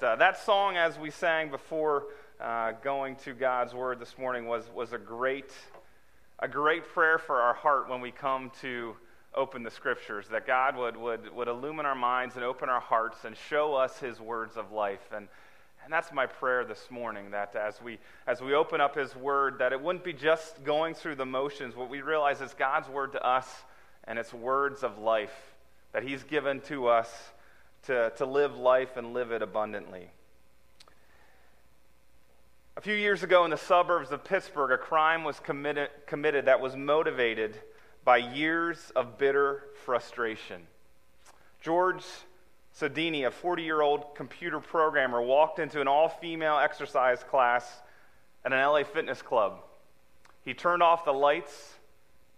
But uh, that song, as we sang before uh, going to God's Word this morning, was, was a, great, a great prayer for our heart when we come to open the Scriptures, that God would, would, would illumine our minds and open our hearts and show us His words of life. And, and that's my prayer this morning, that as we, as we open up His Word, that it wouldn't be just going through the motions. What we realize is God's Word to us, and it's words of life that He's given to us to, to live life and live it abundantly. A few years ago in the suburbs of Pittsburgh, a crime was committed, committed that was motivated by years of bitter frustration. George Sodini, a 40 year old computer programmer, walked into an all female exercise class at an LA fitness club. He turned off the lights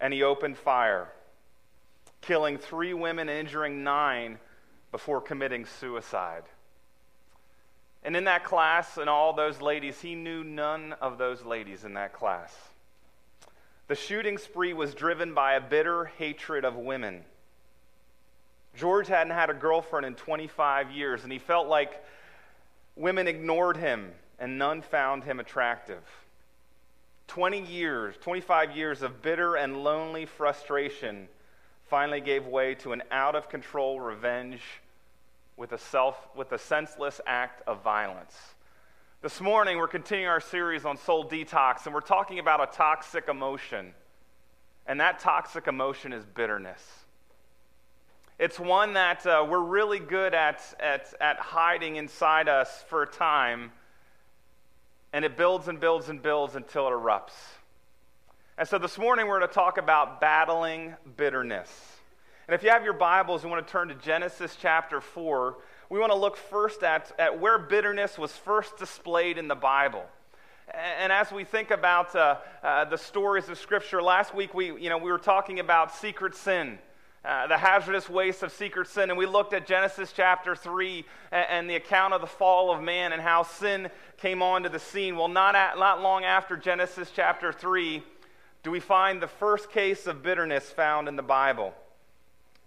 and he opened fire, killing three women and injuring nine before committing suicide. And in that class, and all those ladies, he knew none of those ladies in that class. The shooting spree was driven by a bitter hatred of women. George hadn't had a girlfriend in 25 years, and he felt like women ignored him and none found him attractive. 20 years, 25 years of bitter and lonely frustration finally gave way to an out of control revenge with a, self, with a senseless act of violence. This morning, we're continuing our series on soul detox, and we're talking about a toxic emotion. And that toxic emotion is bitterness. It's one that uh, we're really good at, at, at hiding inside us for a time, and it builds and builds and builds until it erupts. And so this morning, we're going to talk about battling bitterness. And if you have your Bibles and want to turn to Genesis chapter 4, we want to look first at, at where bitterness was first displayed in the Bible. And as we think about uh, uh, the stories of Scripture, last week we, you know, we were talking about secret sin. Uh, the hazardous waste of secret sin. And we looked at Genesis chapter 3 and, and, the account of the fall of man and how sin came onto the scene. Well, not, at, not long after Genesis chapter 3 do we find the first case of bitterness found in the Bible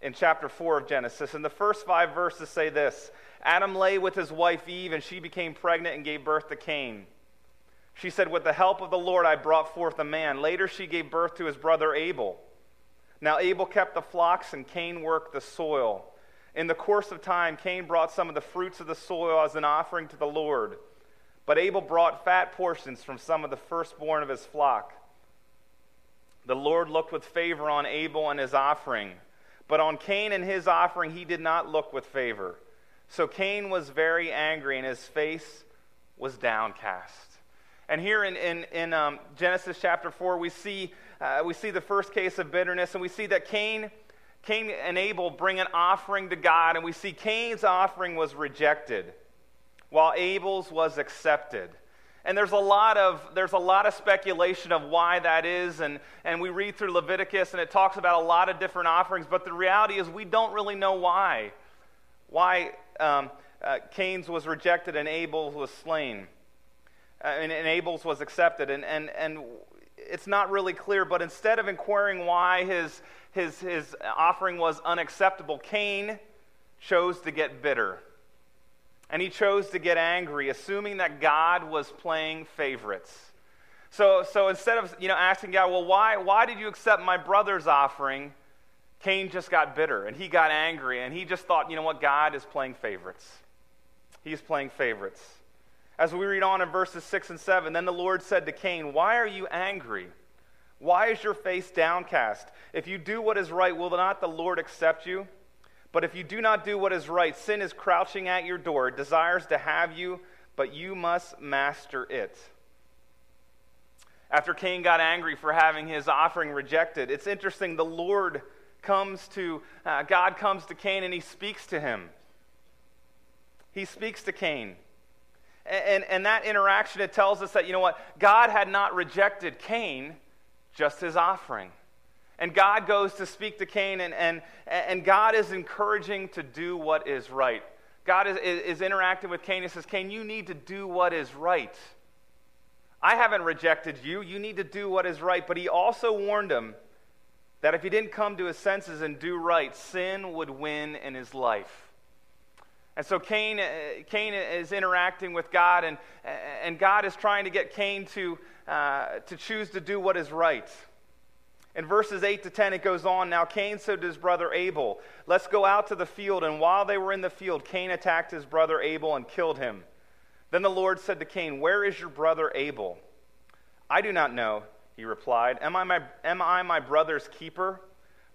in chapter 4 of Genesis. And the first five verses say this Adam lay with his wife Eve, and she became pregnant and gave birth to Cain. She said, With the help of the Lord, I brought forth a man. Later, she gave birth to his brother Abel. Now, Abel kept the flocks, and Cain worked the soil. In the course of time, Cain brought some of the fruits of the soil as an offering to the Lord. But Abel brought fat portions from some of the firstborn of his flock. The Lord looked with favor on Abel and his offering but on Cain and his offering, he did not look with favor. So Cain was very angry, and his face was downcast. And here in, in, in um, Genesis chapter 4, we see, uh, we see the first case of bitterness, and we see that Cain, Cain and Abel bring an offering to God, and we see Cain's offering was rejected, while Abel's was accepted. And there's a lot of, there's a lot of speculation of why that is. And, and we read through Leviticus and it talks about a lot of different offerings. But the reality is we don't really know why. Why um, uh, Cain's was rejected and Abel's was slain. Uh, and, and Abel's was accepted. And, and, and it's not really clear. But instead of inquiring why his, his, his offering was unacceptable, Cain chose to get bitter. And he chose to get angry, assuming that God was playing favorites. So, so instead of you know, asking God, well, why, why did you accept my brother's offering? Cain just got bitter and he got angry and he just thought, you know what, God is playing favorites. He's playing favorites. As we read on in verses 6 and 7, then the Lord said to Cain, Why are you angry? Why is your face downcast? If you do what is right, will not the Lord accept you? But if you do not do what is right, sin is crouching at your door, desires to have you, but you must master it. After Cain got angry for having his offering rejected, it's interesting, the Lord comes to, uh, God comes to Cain and he speaks to him. He speaks to Cain. And, and, and that interaction, it tells us that, you know what, God had not rejected Cain, just his offering. And God goes to speak to Cain, and, and, and God is encouraging to do what is right. God is, is, interacting with Cain and says, Cain, you need to do what is right. I haven't rejected you. You need to do what is right. But he also warned him that if he didn't come to his senses and do right, sin would win in his life. And so Cain, uh, Cain is interacting with God, and, and God is trying to get Cain to, uh, to choose to do what is right. In verses 8 to 10, it goes on Now Cain said to his brother Abel, Let's go out to the field. And while they were in the field, Cain attacked his brother Abel and killed him. Then the Lord said to Cain, Where is your brother Abel? I do not know, he replied. Am I my, am I my brother's keeper?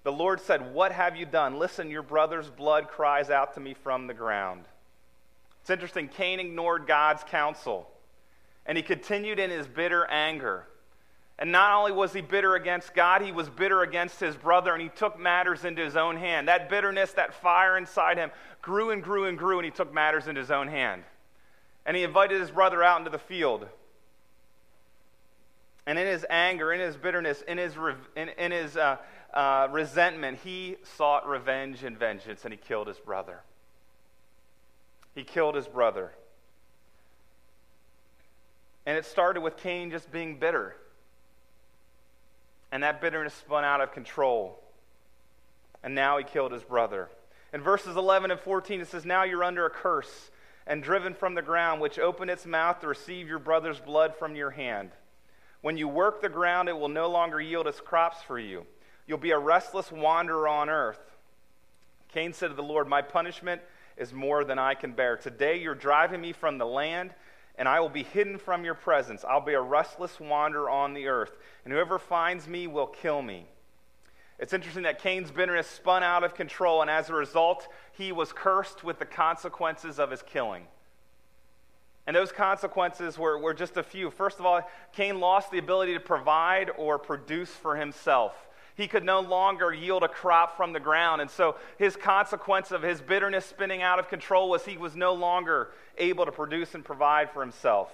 The Lord said, What have you done? Listen, your brother's blood cries out to me from the ground. It's interesting. Cain ignored God's counsel, and he continued in his bitter anger. And not only was he bitter against God, he was bitter against his brother, and he took matters into his own hand. That bitterness, that fire inside him, grew and grew and grew, and he took matters into his own hand. And he invited his brother out into the field. And in his anger, in his bitterness, in his, in, in his uh, uh, resentment, he sought revenge and vengeance, and he killed his brother. He killed his brother. And it started with Cain just being bitter. And that bitterness spun out of control. And now he killed his brother. In verses 11 and 14, it says, Now you're under a curse and driven from the ground, which opened its mouth to receive your brother's blood from your hand. When you work the ground, it will no longer yield its crops for you. You'll be a restless wanderer on earth. Cain said to the Lord, My punishment is more than I can bear. Today you're driving me from the land, and I will be hidden from your presence. I'll be a restless wanderer on the earth, and whoever finds me will kill me. It's interesting that Cain's bitterness spun out of control, and as a result, he was cursed with the consequences of his killing. And those consequences were, were just a few. First of all, Cain lost the ability to provide or produce for himself. He could no longer yield a crop from the ground. And so his consequence of his bitterness spinning out of control was he was no longer able to produce and provide for himself.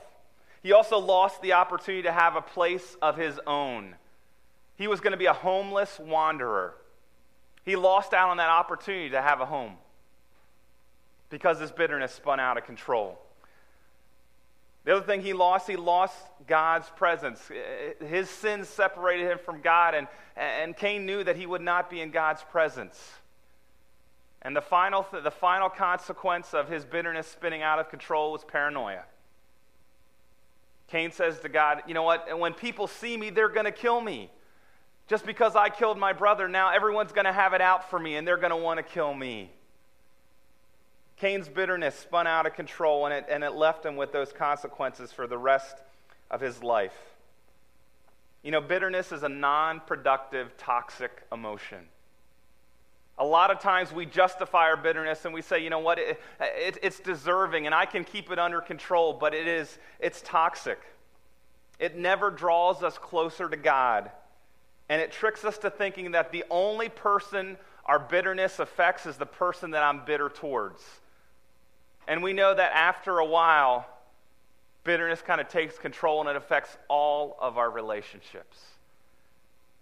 He also lost the opportunity to have a place of his own. He was going to be a homeless wanderer. He lost out on that opportunity to have a home because his bitterness spun out of control. The other thing he lost, he lost God's presence. Uh, his sins separated him from God, and, and Cain knew that he would not be in God's presence. And the final, the final consequence of his bitterness spinning out of control was paranoia. Cain says to God, You know what? When people see me, they're going to kill me. Just because I killed my brother, now everyone's going to have it out for me and they're going to want to kill me. Cain's bitterness spun out of control and it, and it left him with those consequences for the rest of his life. You know, bitterness is a non productive, toxic emotion. A lot of times we justify our bitterness and we say, you know what, it, it, it's deserving and I can keep it under control, but it is, it's toxic. It never draws us closer to God. And it tricks us to thinking that the only person our bitterness affects is the person that I'm bitter towards. And we know that after a while, bitterness kind of takes control and it affects all of our relationships.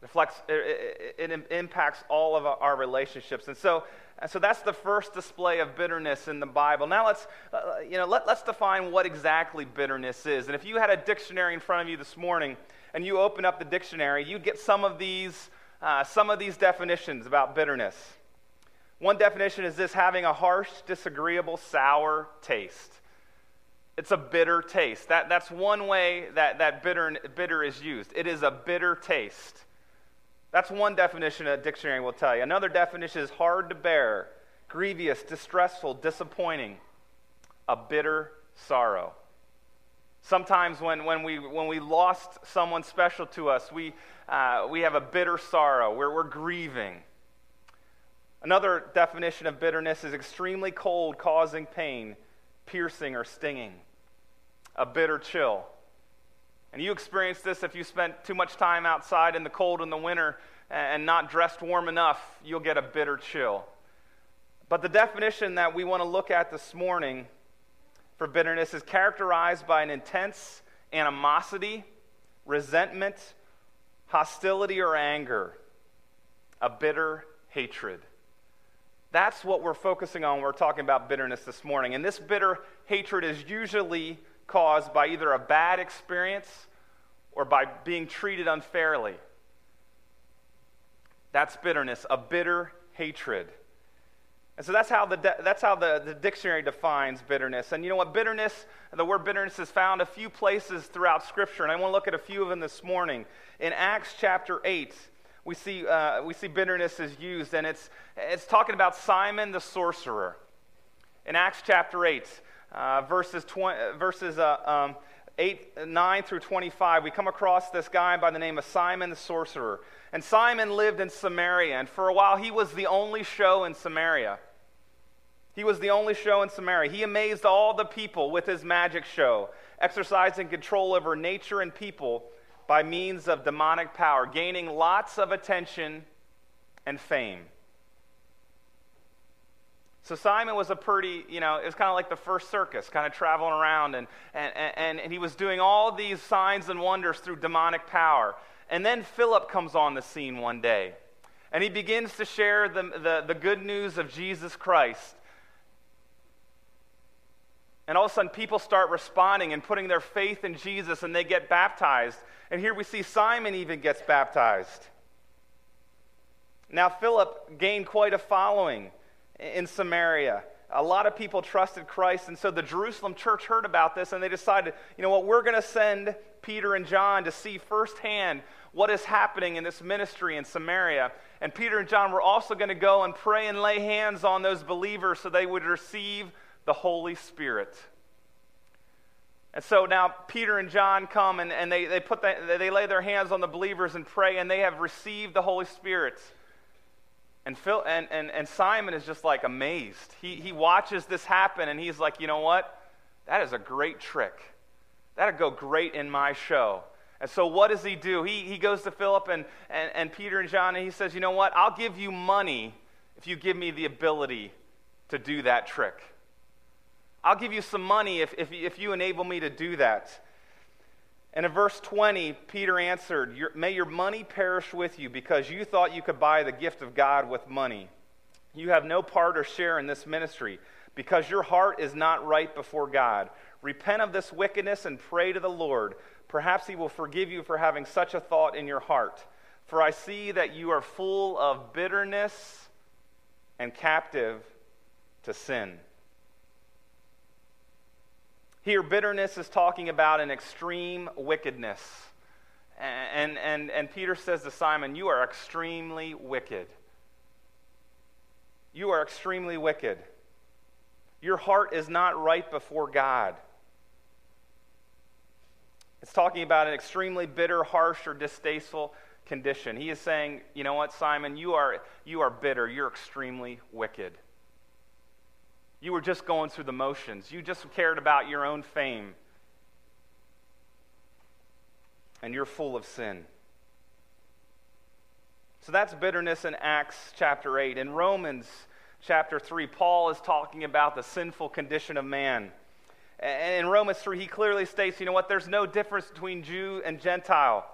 It, reflects, it, it, impacts all of our relationships. And so, so that's the first display of bitterness in the Bible. Now let's, uh, you know, let, let's define what exactly bitterness is. And if you had a dictionary in front of you this morning and you open up the dictionary, you'd get some of these, uh, some of these definitions about bitterness. One definition is this having a harsh, disagreeable, sour taste. It's a bitter taste. That, that's one way that, that bitter, bitter is used. It is a bitter taste. That's one definition a dictionary will tell you. Another definition is hard to bear, grievous, distressful, disappointing, a bitter sorrow. Sometimes when, when, we, when we lost someone special to us, we, uh, we have a bitter sorrow. We're, we're grieving. Another definition of bitterness is extremely cold, causing pain, piercing, or stinging. A bitter chill. And you experience this if you spent too much time outside in the cold in the winter and not dressed warm enough, you'll get a bitter chill. But the definition that we want to look at this morning for bitterness is characterized by an intense animosity, resentment, hostility, or anger, a bitter hatred. That's what we're focusing on when we're talking about bitterness this morning. And this bitter hatred is usually caused by either a bad experience or by being treated unfairly. That's bitterness, a bitter hatred. And so that's how, the, that's how the, the dictionary defines bitterness. And you know what? Bitterness, the word bitterness is found a few places throughout Scripture. And I want to look at a few of them this morning. In Acts chapter 8, we see, uh, we see bitterness is used, and it's, it's talking about Simon the sorcerer. In Acts chapter 8, uh, verses, 20, verses uh, um, 8, 9 through 25, we come across this guy by the name of Simon the sorcerer. And Simon lived in Samaria, and for a while he was the only show in Samaria. He was the only show in Samaria. He amazed all the people with his magic show, exercising control over nature and people by means of demonic power, gaining lots of attention and fame. So Simon was a pretty, you know, it was kind of like the first circus, kind of traveling around, and, and, and, and he was doing all these signs and wonders through demonic power. And then Philip comes on the scene one day, and he begins to share the, the, the good news of Jesus Christ. And all of a sudden, people start responding and putting their faith in Jesus, and they get baptized. And here we see Simon even gets baptized. Now, Philip gained quite a following in Samaria. A lot of people trusted Christ, and so the Jerusalem church heard about this, and they decided, you know what, we're going to send Peter and John to see firsthand what is happening in this ministry in Samaria. And Peter and John were also going to go and pray and lay hands on those believers so they would receive the Holy Spirit. And so now Peter and John come and, and they, they, put the, they lay their hands on the believers and pray, and they have received the Holy Spirit. And, Phil, and, and, and Simon is just like amazed. He, he watches this happen and he's like, you know what? That is a great trick. That'd go great in my show. And so what does he do? He, he goes to Philip and, and, and Peter and John and he says, you know what? I'll give you money if you give me the ability to do that trick. I'll give you some money if, if, if you enable me to do that. And in verse 20, Peter answered, May your money perish with you because you thought you could buy the gift of God with money. You have no part or share in this ministry because your heart is not right before God. Repent of this wickedness and pray to the Lord. Perhaps he will forgive you for having such a thought in your heart. For I see that you are full of bitterness and captive to sin. Here, bitterness is talking about an extreme wickedness. And, and, and Peter says to Simon, You are extremely wicked. You are extremely wicked. Your heart is not right before God. It's talking about an extremely bitter, harsh, or distasteful condition. He is saying, You know what, Simon? You are, you are bitter. You're extremely wicked. You were just going through the motions. You just cared about your own fame. And you're full of sin. So that's bitterness in Acts chapter 8. In Romans chapter 3, Paul is talking about the sinful condition of man. And in Romans 3, he clearly states, you know what, there's no difference between Jew and Gentile.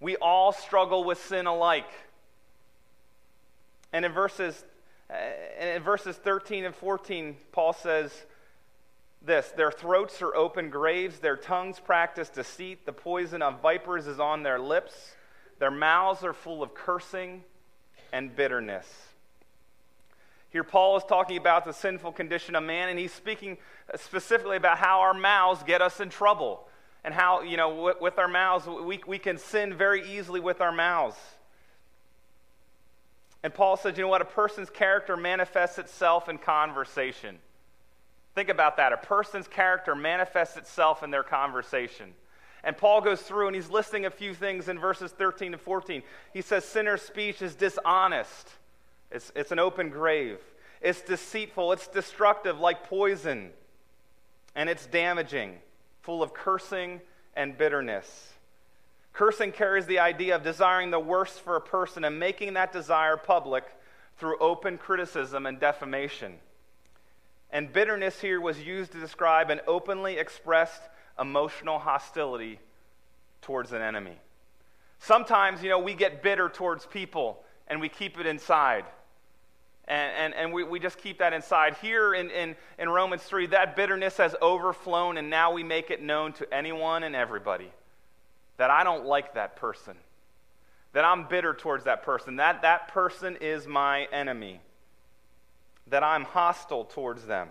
We all struggle with sin alike. And in verses Uh, and in verses 13 and 14, Paul says this Their throats are open graves, their tongues practice deceit, the poison of vipers is on their lips, their mouths are full of cursing and bitterness. Here, Paul is talking about the sinful condition of man, and he's speaking specifically about how our mouths get us in trouble. And how, you know, with, with our mouths, we, we can sin very easily with our mouths. And Paul says, you know what? A person's character manifests itself in conversation. Think about that. A person's character manifests itself in their conversation. And Paul goes through and he's listing a few things in verses 13 to 14. He says, Sinner's speech is dishonest, it's, it's an open grave, it's deceitful, it's destructive like poison, and it's damaging, full of cursing and bitterness. Cursing carries the idea of desiring the worst for a person and making that desire public through open criticism and defamation. And bitterness here was used to describe an openly expressed emotional hostility towards an enemy. Sometimes, you know, we get bitter towards people and we keep it inside. And, and, and we, we just keep that inside. Here in, in, in Romans 3, that bitterness has overflown and now we make it known to anyone and everybody that I don't like that person, that I'm bitter towards that person, that that person is my enemy. that I'm hostile towards them.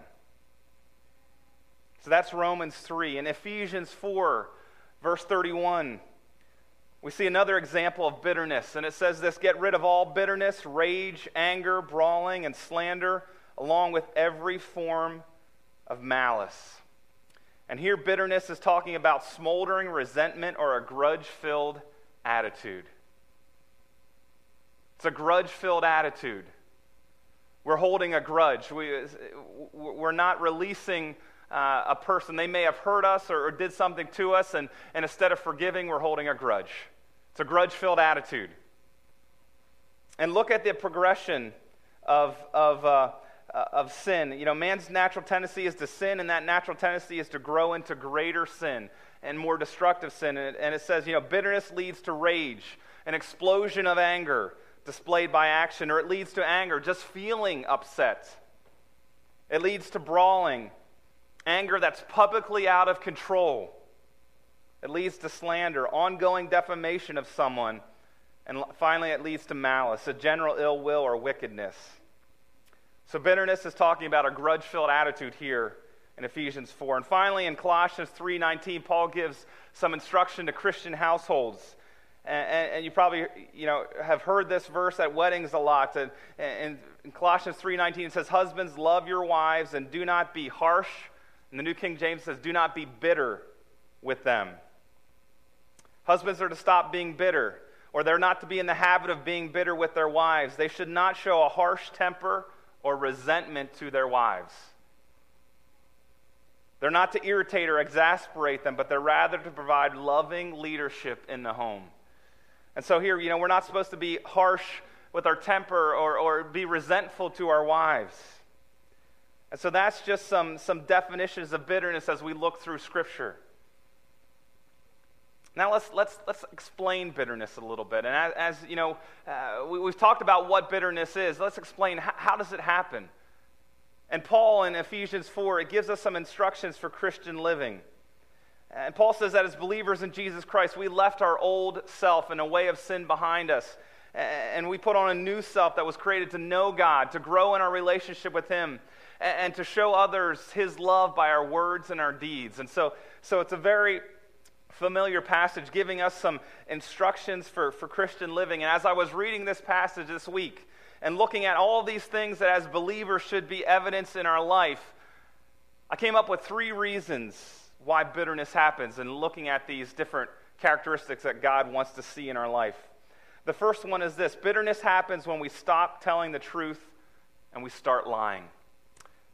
So that's Romans 3. In Ephesians 4, verse 31, we see another example of bitterness. And it says this Get rid of all bitterness, rage, anger, brawling, and slander, along with every form of malice. And here, bitterness is talking about smoldering resentment or a grudge filled attitude. It's a grudge filled attitude. We're holding a grudge. We, we're not releasing uh, a person. They may have hurt us or, or did something to us, and, and instead of forgiving, we're holding a grudge. It's a grudge filled attitude. And look at the progression of, of, uh, uh, of sin. You know, man's natural tendency is to sin, and that natural tendency is to grow into greater sin and more destructive sin. And it, and it says, you know, bitterness leads to rage, an explosion of anger displayed by action, or it leads to anger, just feeling upset. It leads to brawling, anger that's publicly out of control. It leads to slander, ongoing defamation of someone, and finally, it leads to malice, a general ill will or wickedness. So, bitterness is talking about a grudge filled attitude here in Ephesians 4. And finally, in Colossians 3.19, Paul gives some instruction to Christian households. And, and, and, you probably you know, have heard this verse at weddings a lot. And, and in Colossians 3.19, it says, Husbands, love your wives and do not be harsh and the New King James says, do not be bitter with them. Husbands are to stop being bitter, or they're not to be in the habit of being bitter with their wives. They should not show a harsh temper or resentment to their wives. They're not to irritate or exasperate them, but they're rather to provide loving leadership in the home. And so here, you know, we're not supposed to be harsh with our temper or, or be resentful to our wives. And so that's just some, some definitions of bitterness as we look through Scripture. Now let's, let's, let's explain bitterness a little bit. And as, as you know, uh, we, have talked about what bitterness is. Let's explain how, how does it happen. And Paul in Ephesians 4, it gives us some instructions for Christian living. And Paul says that as believers in Jesus Christ, we left our old self and a way of sin behind us. And we put on a new self that was created to know God, to grow in our relationship with Him, and to show others his love by our words and our deeds. And so, so it's a very familiar passage giving us some instructions for, for Christian living. And as I was reading this passage this week and looking at all these things that as believers should be evidence in our life, I came up with three reasons why bitterness happens and looking at these different characteristics that God wants to see in our life. The first one is this bitterness happens when we stop telling the truth and we start lying.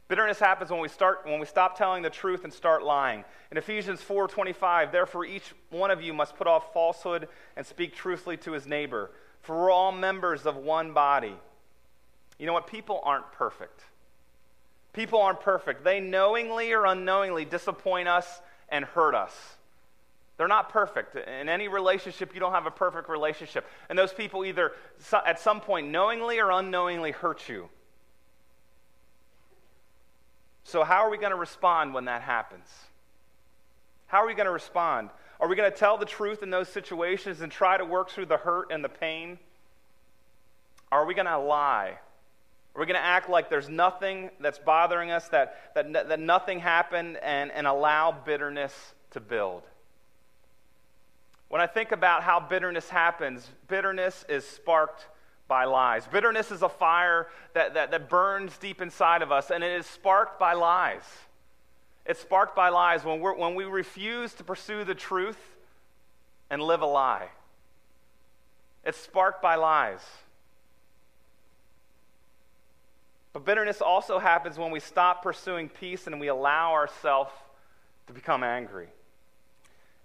Bitterness happens when we start when we stop telling the truth and start lying. In Ephesians 4:25, therefore each one of you must put off falsehood and speak truthfully to his neighbor, for we're all members of one body. You know what? People aren't perfect. People aren't perfect. They knowingly or unknowingly disappoint us and hurt us. They're not perfect. In any relationship, you don't have a perfect relationship. And those people either at some point knowingly or unknowingly hurt you. So, how are we going to respond when that happens? How are we going to respond? Are we going to tell the truth in those situations and try to work through the hurt and the pain? Are we going to lie? Are we going to act like there's nothing that's bothering us, that, that, that nothing happened, and, and allow bitterness to build? When I think about how bitterness happens, bitterness is sparked by lies. Bitterness is a fire that, that, that burns deep inside of us, and it is sparked by lies. It's sparked by lies when, we're, when we refuse to pursue the truth and live a lie. It's sparked by lies. But bitterness also happens when we stop pursuing peace and we allow ourselves to become angry.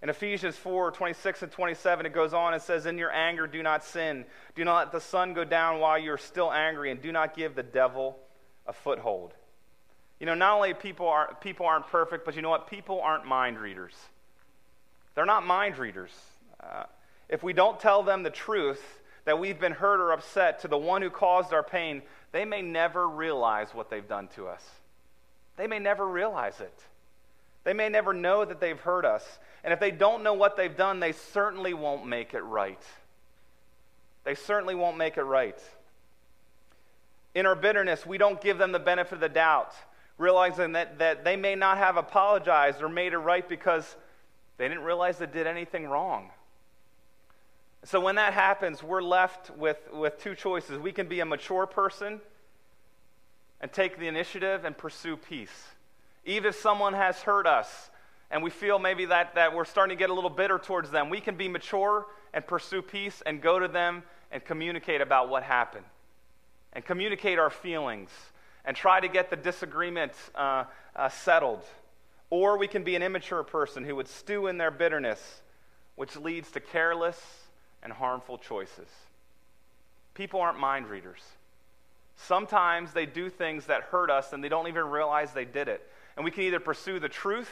In Ephesians 4 26 and 27, it goes on and says, In your anger, do not sin. Do not let the sun go down while you're still angry, and do not give the devil a foothold. You know, not only people, are, people aren't perfect, but you know what? People aren't mind readers. They're not mind readers. Uh, if we don't tell them the truth that we've been hurt or upset to the one who caused our pain, they may never realize what they've done to us. They may never realize it. They may never know that they've hurt us. And if they don't know what they've done, they certainly won't make it right. They certainly won't make it right. In our bitterness, we don't give them the benefit of the doubt, realizing that, that they may not have apologized or made it right because they didn't realize they did anything wrong. So when that happens, we're left with, with two choices. We can be a mature person and take the initiative and pursue peace. Even if someone has hurt us and we feel maybe that, that we're starting to get a little bitter towards them, we can be mature and pursue peace and go to them and communicate about what happened and communicate our feelings and try to get the disagreement uh, uh, settled. Or we can be an immature person who would stew in their bitterness, which leads to careless and harmful choices. People aren't mind readers. Sometimes they do things that hurt us and they don't even realize they did it. And we can either pursue the truth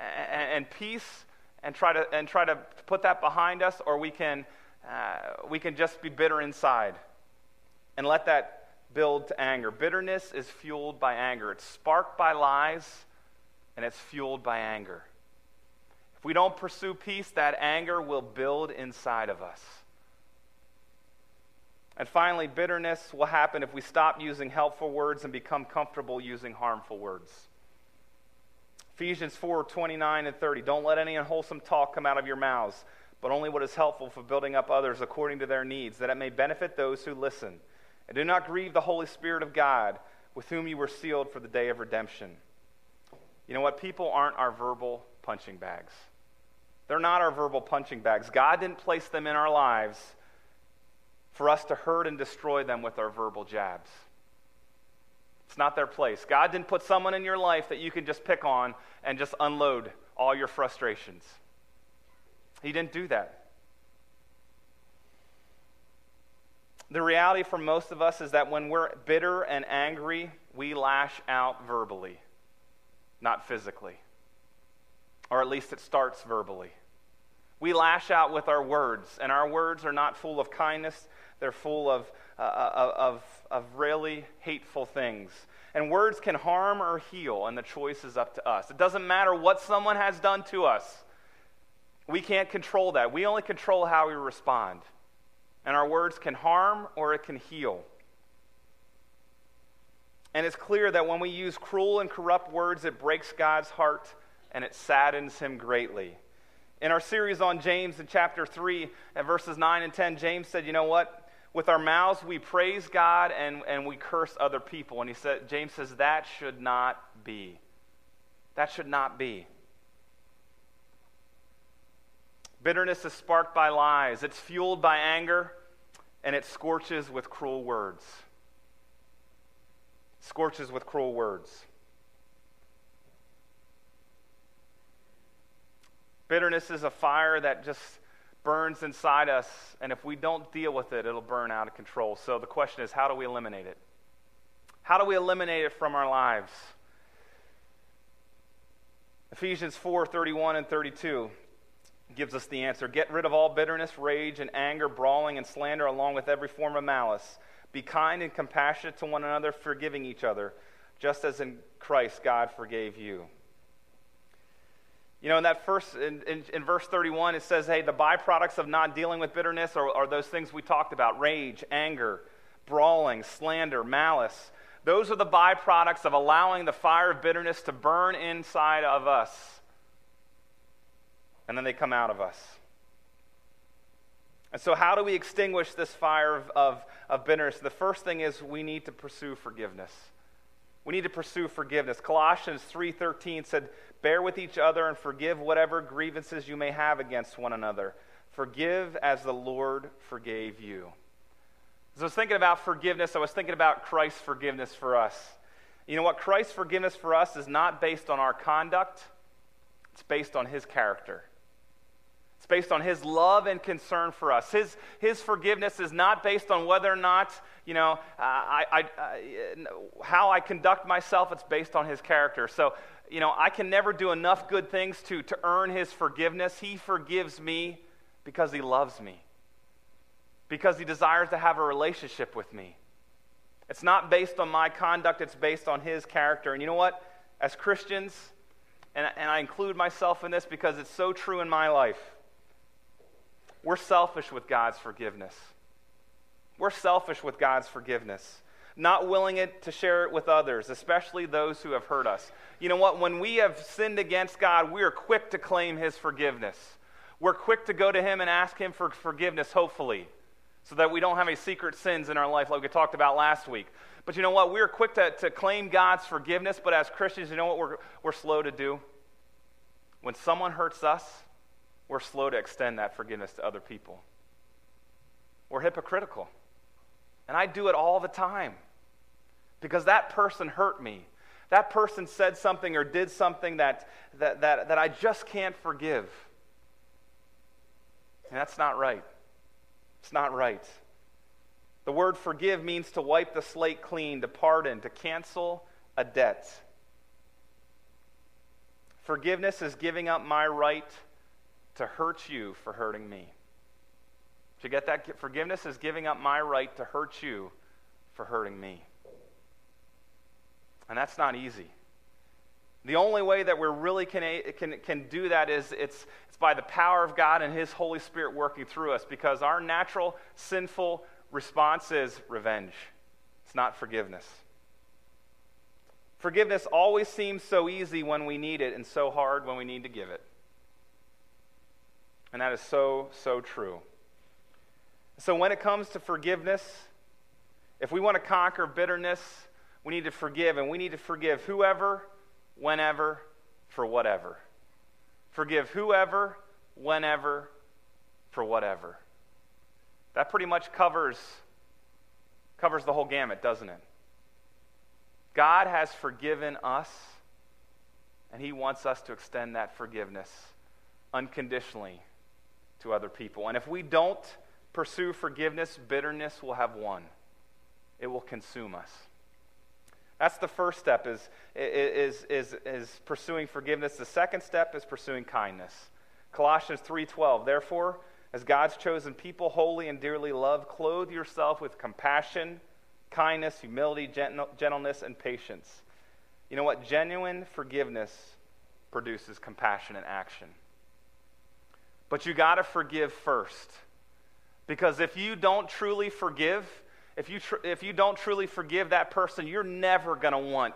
and, and peace and try, to, and try to put that behind us, or we can, uh, we can just be bitter inside and let that build to anger. Bitterness is fueled by anger, it's sparked by lies, and it's fueled by anger. If we don't pursue peace, that anger will build inside of us. And finally, bitterness will happen if we stop using helpful words and become comfortable using harmful words. Ephesians 4 29 and 30. Don't let any unwholesome talk come out of your mouths, but only what is helpful for building up others according to their needs, that it may benefit those who listen. And do not grieve the Holy Spirit of God, with whom you were sealed for the day of redemption. You know what? People aren't our verbal punching bags. They're not our verbal punching bags. God didn't place them in our lives for us to hurt and destroy them with our verbal jabs. It's not their place. God didn't put someone in your life that you can just pick on and just unload all your frustrations. He didn't do that. The reality for most of us is that when we're bitter and angry, we lash out verbally, not physically. Or at least it starts verbally. We lash out with our words, and our words are not full of kindness, they're full of, uh, uh, of, of really hateful things. And words can harm or heal, and the choice is up to us. It doesn't matter what someone has done to us, we can't control that. We only control how we respond. And our words can harm or it can heal. And it's clear that when we use cruel and corrupt words, it breaks God's heart and it saddens him greatly. In our series on James in chapter 3 and verses 9 and 10, James said, You know what? With our mouths we praise God and, and we curse other people. And he said, James says, that should not be. That should not be. Bitterness is sparked by lies, it's fueled by anger, and it scorches with cruel words. Scorches with cruel words. Bitterness is a fire that just burns inside us, and if we don't deal with it, it'll burn out of control. So the question is how do we eliminate it? How do we eliminate it from our lives? Ephesians 4 31 and 32 gives us the answer. Get rid of all bitterness, rage, and anger, brawling, and slander, along with every form of malice. Be kind and compassionate to one another, forgiving each other, just as in Christ God forgave you. You know, in that first, in, in, in, verse 31, it says, hey, the byproducts of not dealing with bitterness are, are those things we talked about rage, anger, brawling, slander, malice. Those are the byproducts of allowing the fire of bitterness to burn inside of us. And then they come out of us. And so, how do we extinguish this fire of, of, of bitterness? The first thing is we need to pursue forgiveness. We need to pursue forgiveness. Colossians 3:13 said, "Bear with each other and forgive whatever grievances you may have against one another. Forgive as the Lord forgave you." As I was thinking about forgiveness, I was thinking about Christ's forgiveness for us. You know what? Christ's forgiveness for us is not based on our conduct, it's based on his character based on his love and concern for us. His, his forgiveness is not based on whether or not, you know, uh, I, I, I, how I conduct myself. It's based on his character. So, you know, I can never do enough good things to, to earn his forgiveness. He forgives me because he loves me, because he desires to have a relationship with me. It's not based on my conduct, it's based on his character. And you know what? As Christians, and, and I include myself in this because it's so true in my life we're selfish with God's forgiveness. We're selfish with God's forgiveness. not willing it to share it with others, especially those who have hurt us. You know what? When we have sinned against God, we are quick to claim His forgiveness. We're quick to go to Him and ask Him for forgiveness, hopefully, so that we don't have any secret sins in our life like we talked about last week. But you know what? We're quick to, to claim God's forgiveness, but as Christians, you know what we're, we're slow to do? When someone hurts us, we're slow to extend that forgiveness to other people. We're hypocritical. And I do it all the time because that person hurt me. That person said something or did something that, that, that, that I just can't forgive. And that's not right. It's not right. The word forgive means to wipe the slate clean, to pardon, to cancel a debt. Forgiveness is giving up my right to hurt you for hurting me. You get that? Forgiveness is giving up my right to hurt you for hurting me. And that's not easy. The only way that we really can, can, can do that is it's, it's by the power of God and His Holy Spirit working through us because our natural sinful response is revenge. It's not forgiveness. Forgiveness always seems so easy when we need it and so hard when we need to give it. And that is so, so true. So when it comes to forgiveness, if we want to conquer bitterness, we need to forgive, and we need to forgive whoever, whenever, for whatever. Forgive whoever, whenever, for whatever. That pretty much covers, covers the whole gamut, doesn't it? God has forgiven us, and He wants us to extend that forgiveness unconditionally to other people. And if we don't pursue forgiveness, bitterness will have won. It will consume us. That's the first step is, is, is, is pursuing forgiveness. The second step is pursuing kindness. Colossians 3:12. Therefore, as God's chosen people, holy and dearly loved, clothe yourself with compassion, kindness, humility, gentleness, and patience. You know what? Genuine forgiveness produces compassion and action. But you got to forgive first. Because if you don't truly forgive, if you, tr- if you don't truly forgive that person, you're never going to want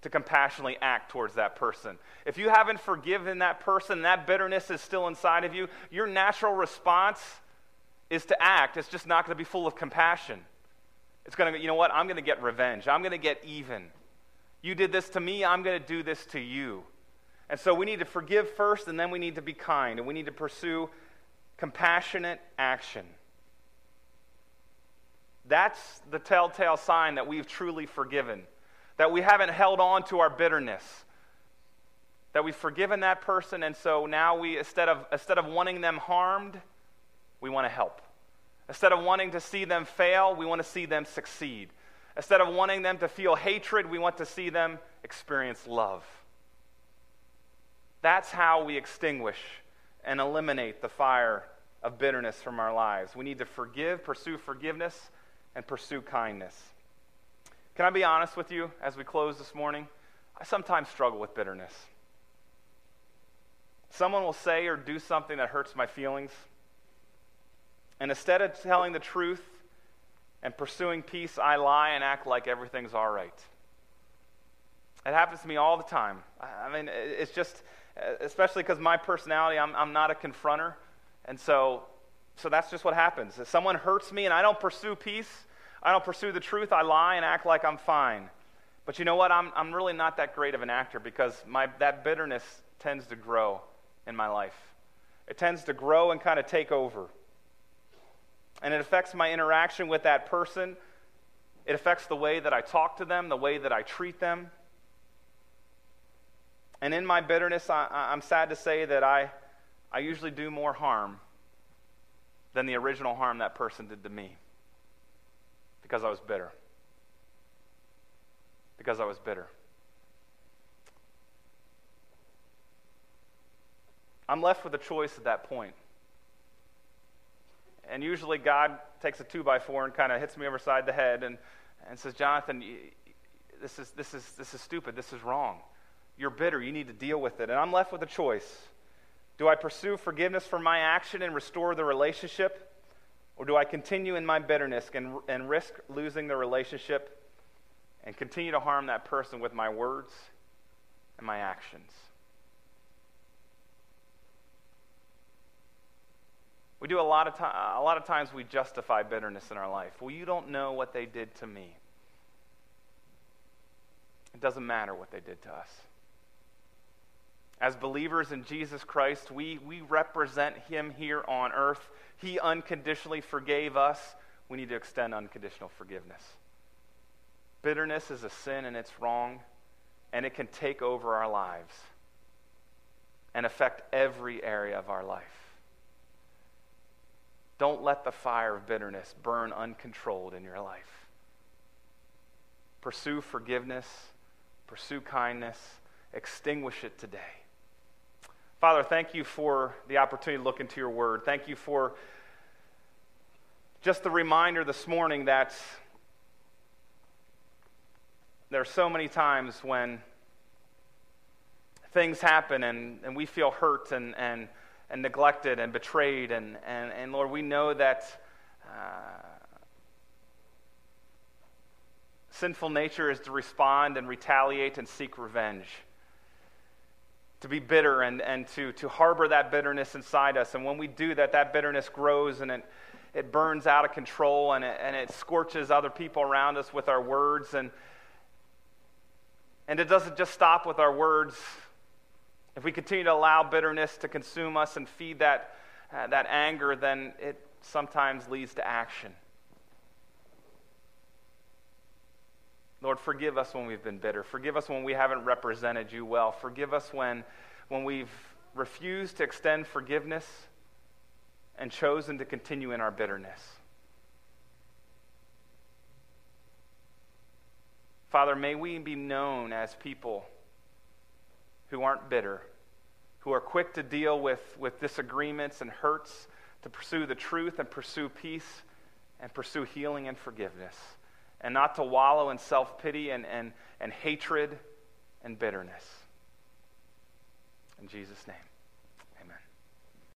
to compassionately act towards that person. If you haven't forgiven that person, that bitterness is still inside of you, your natural response is to act. It's just not going to be full of compassion. It's going to, you know what? I'm going to get revenge. I'm going to get even. You did this to me, I'm going to do this to you. And so we need to forgive first, and then we need to be kind, and we need to pursue compassionate action. That's the telltale sign that we've truly forgiven, that we haven't held on to our bitterness, that we've forgiven that person, and so now we, instead of, instead of wanting them harmed, we want to help. Instead of wanting to see them fail, we want to see them succeed. Instead of wanting them to feel hatred, we want to see them experience love. That's how we extinguish and eliminate the fire of bitterness from our lives. We need to forgive, pursue forgiveness, and pursue kindness. Can I be honest with you as we close this morning? I sometimes struggle with bitterness. Someone will say or do something that hurts my feelings. And instead of telling the truth and pursuing peace, I lie and act like everything's all right. It happens to me all the time. I mean, it's just, Uh, especially because my personality, I'm, I'm not a confronter. And so, so that's just what happens. If someone hurts me and I don't pursue peace, I don't pursue the truth, I lie and act like I'm fine. But you know what? I'm, I'm really not that great of an actor because my, that bitterness tends to grow in my life. It tends to grow and kind of take over. And it affects my interaction with that person. It affects the way that I talk to them, the way that I treat them. And in my bitterness, I, am sad to say that I, I usually do more harm than the original harm that person did to me because I was bitter. Because I was bitter. I'm left with a choice at that point. And usually God takes a two by four and kind of hits me over side the head and, and says, Jonathan, this is, this, is, this is stupid. This is wrong. You're bitter. You need to deal with it. And I'm left with a choice. Do I pursue forgiveness for my action and restore the relationship? Or do I continue in my bitterness and, and risk losing the relationship and continue to harm that person with my words and my actions? We do a lot of time, a lot of times we justify bitterness in our life. Well, you don't know what they did to me. It doesn't matter what they did to us. As believers in Jesus Christ, we, we represent Him here on earth. He unconditionally forgave us. We need to extend unconditional forgiveness. Bitterness is a sin and it's wrong, and it can take over our lives and affect every area of our life. Don't let the fire of bitterness burn uncontrolled in your life. Pursue forgiveness, pursue kindness, extinguish it today. Father, thank you for the opportunity to look into your word. Thank you for just the reminder this morning that there are so many times when things happen and, and we feel hurt and, and, and neglected and betrayed. And, and, and Lord, we know that uh, sinful nature is to respond and retaliate and seek revenge to be bitter and, and to, to harbor that bitterness inside us. And when we do that, that bitterness grows and it, it burns out of control and it, and it scorches other people around us with our words. And, and it doesn't just stop with our words. If we continue to allow bitterness to consume us and feed that, uh, that anger, then it sometimes leads to action. Lord, forgive us when we've been bitter. Forgive us when we haven't represented you well. Forgive us when, when we've refused to extend forgiveness and chosen to continue in our bitterness. Father, may we be known as people who aren't bitter, who are quick to deal with, with disagreements and hurts, to pursue the truth and pursue peace and pursue healing and forgiveness and not to wallow in self pity and, and, and hatred and bitterness. In Jesus' name.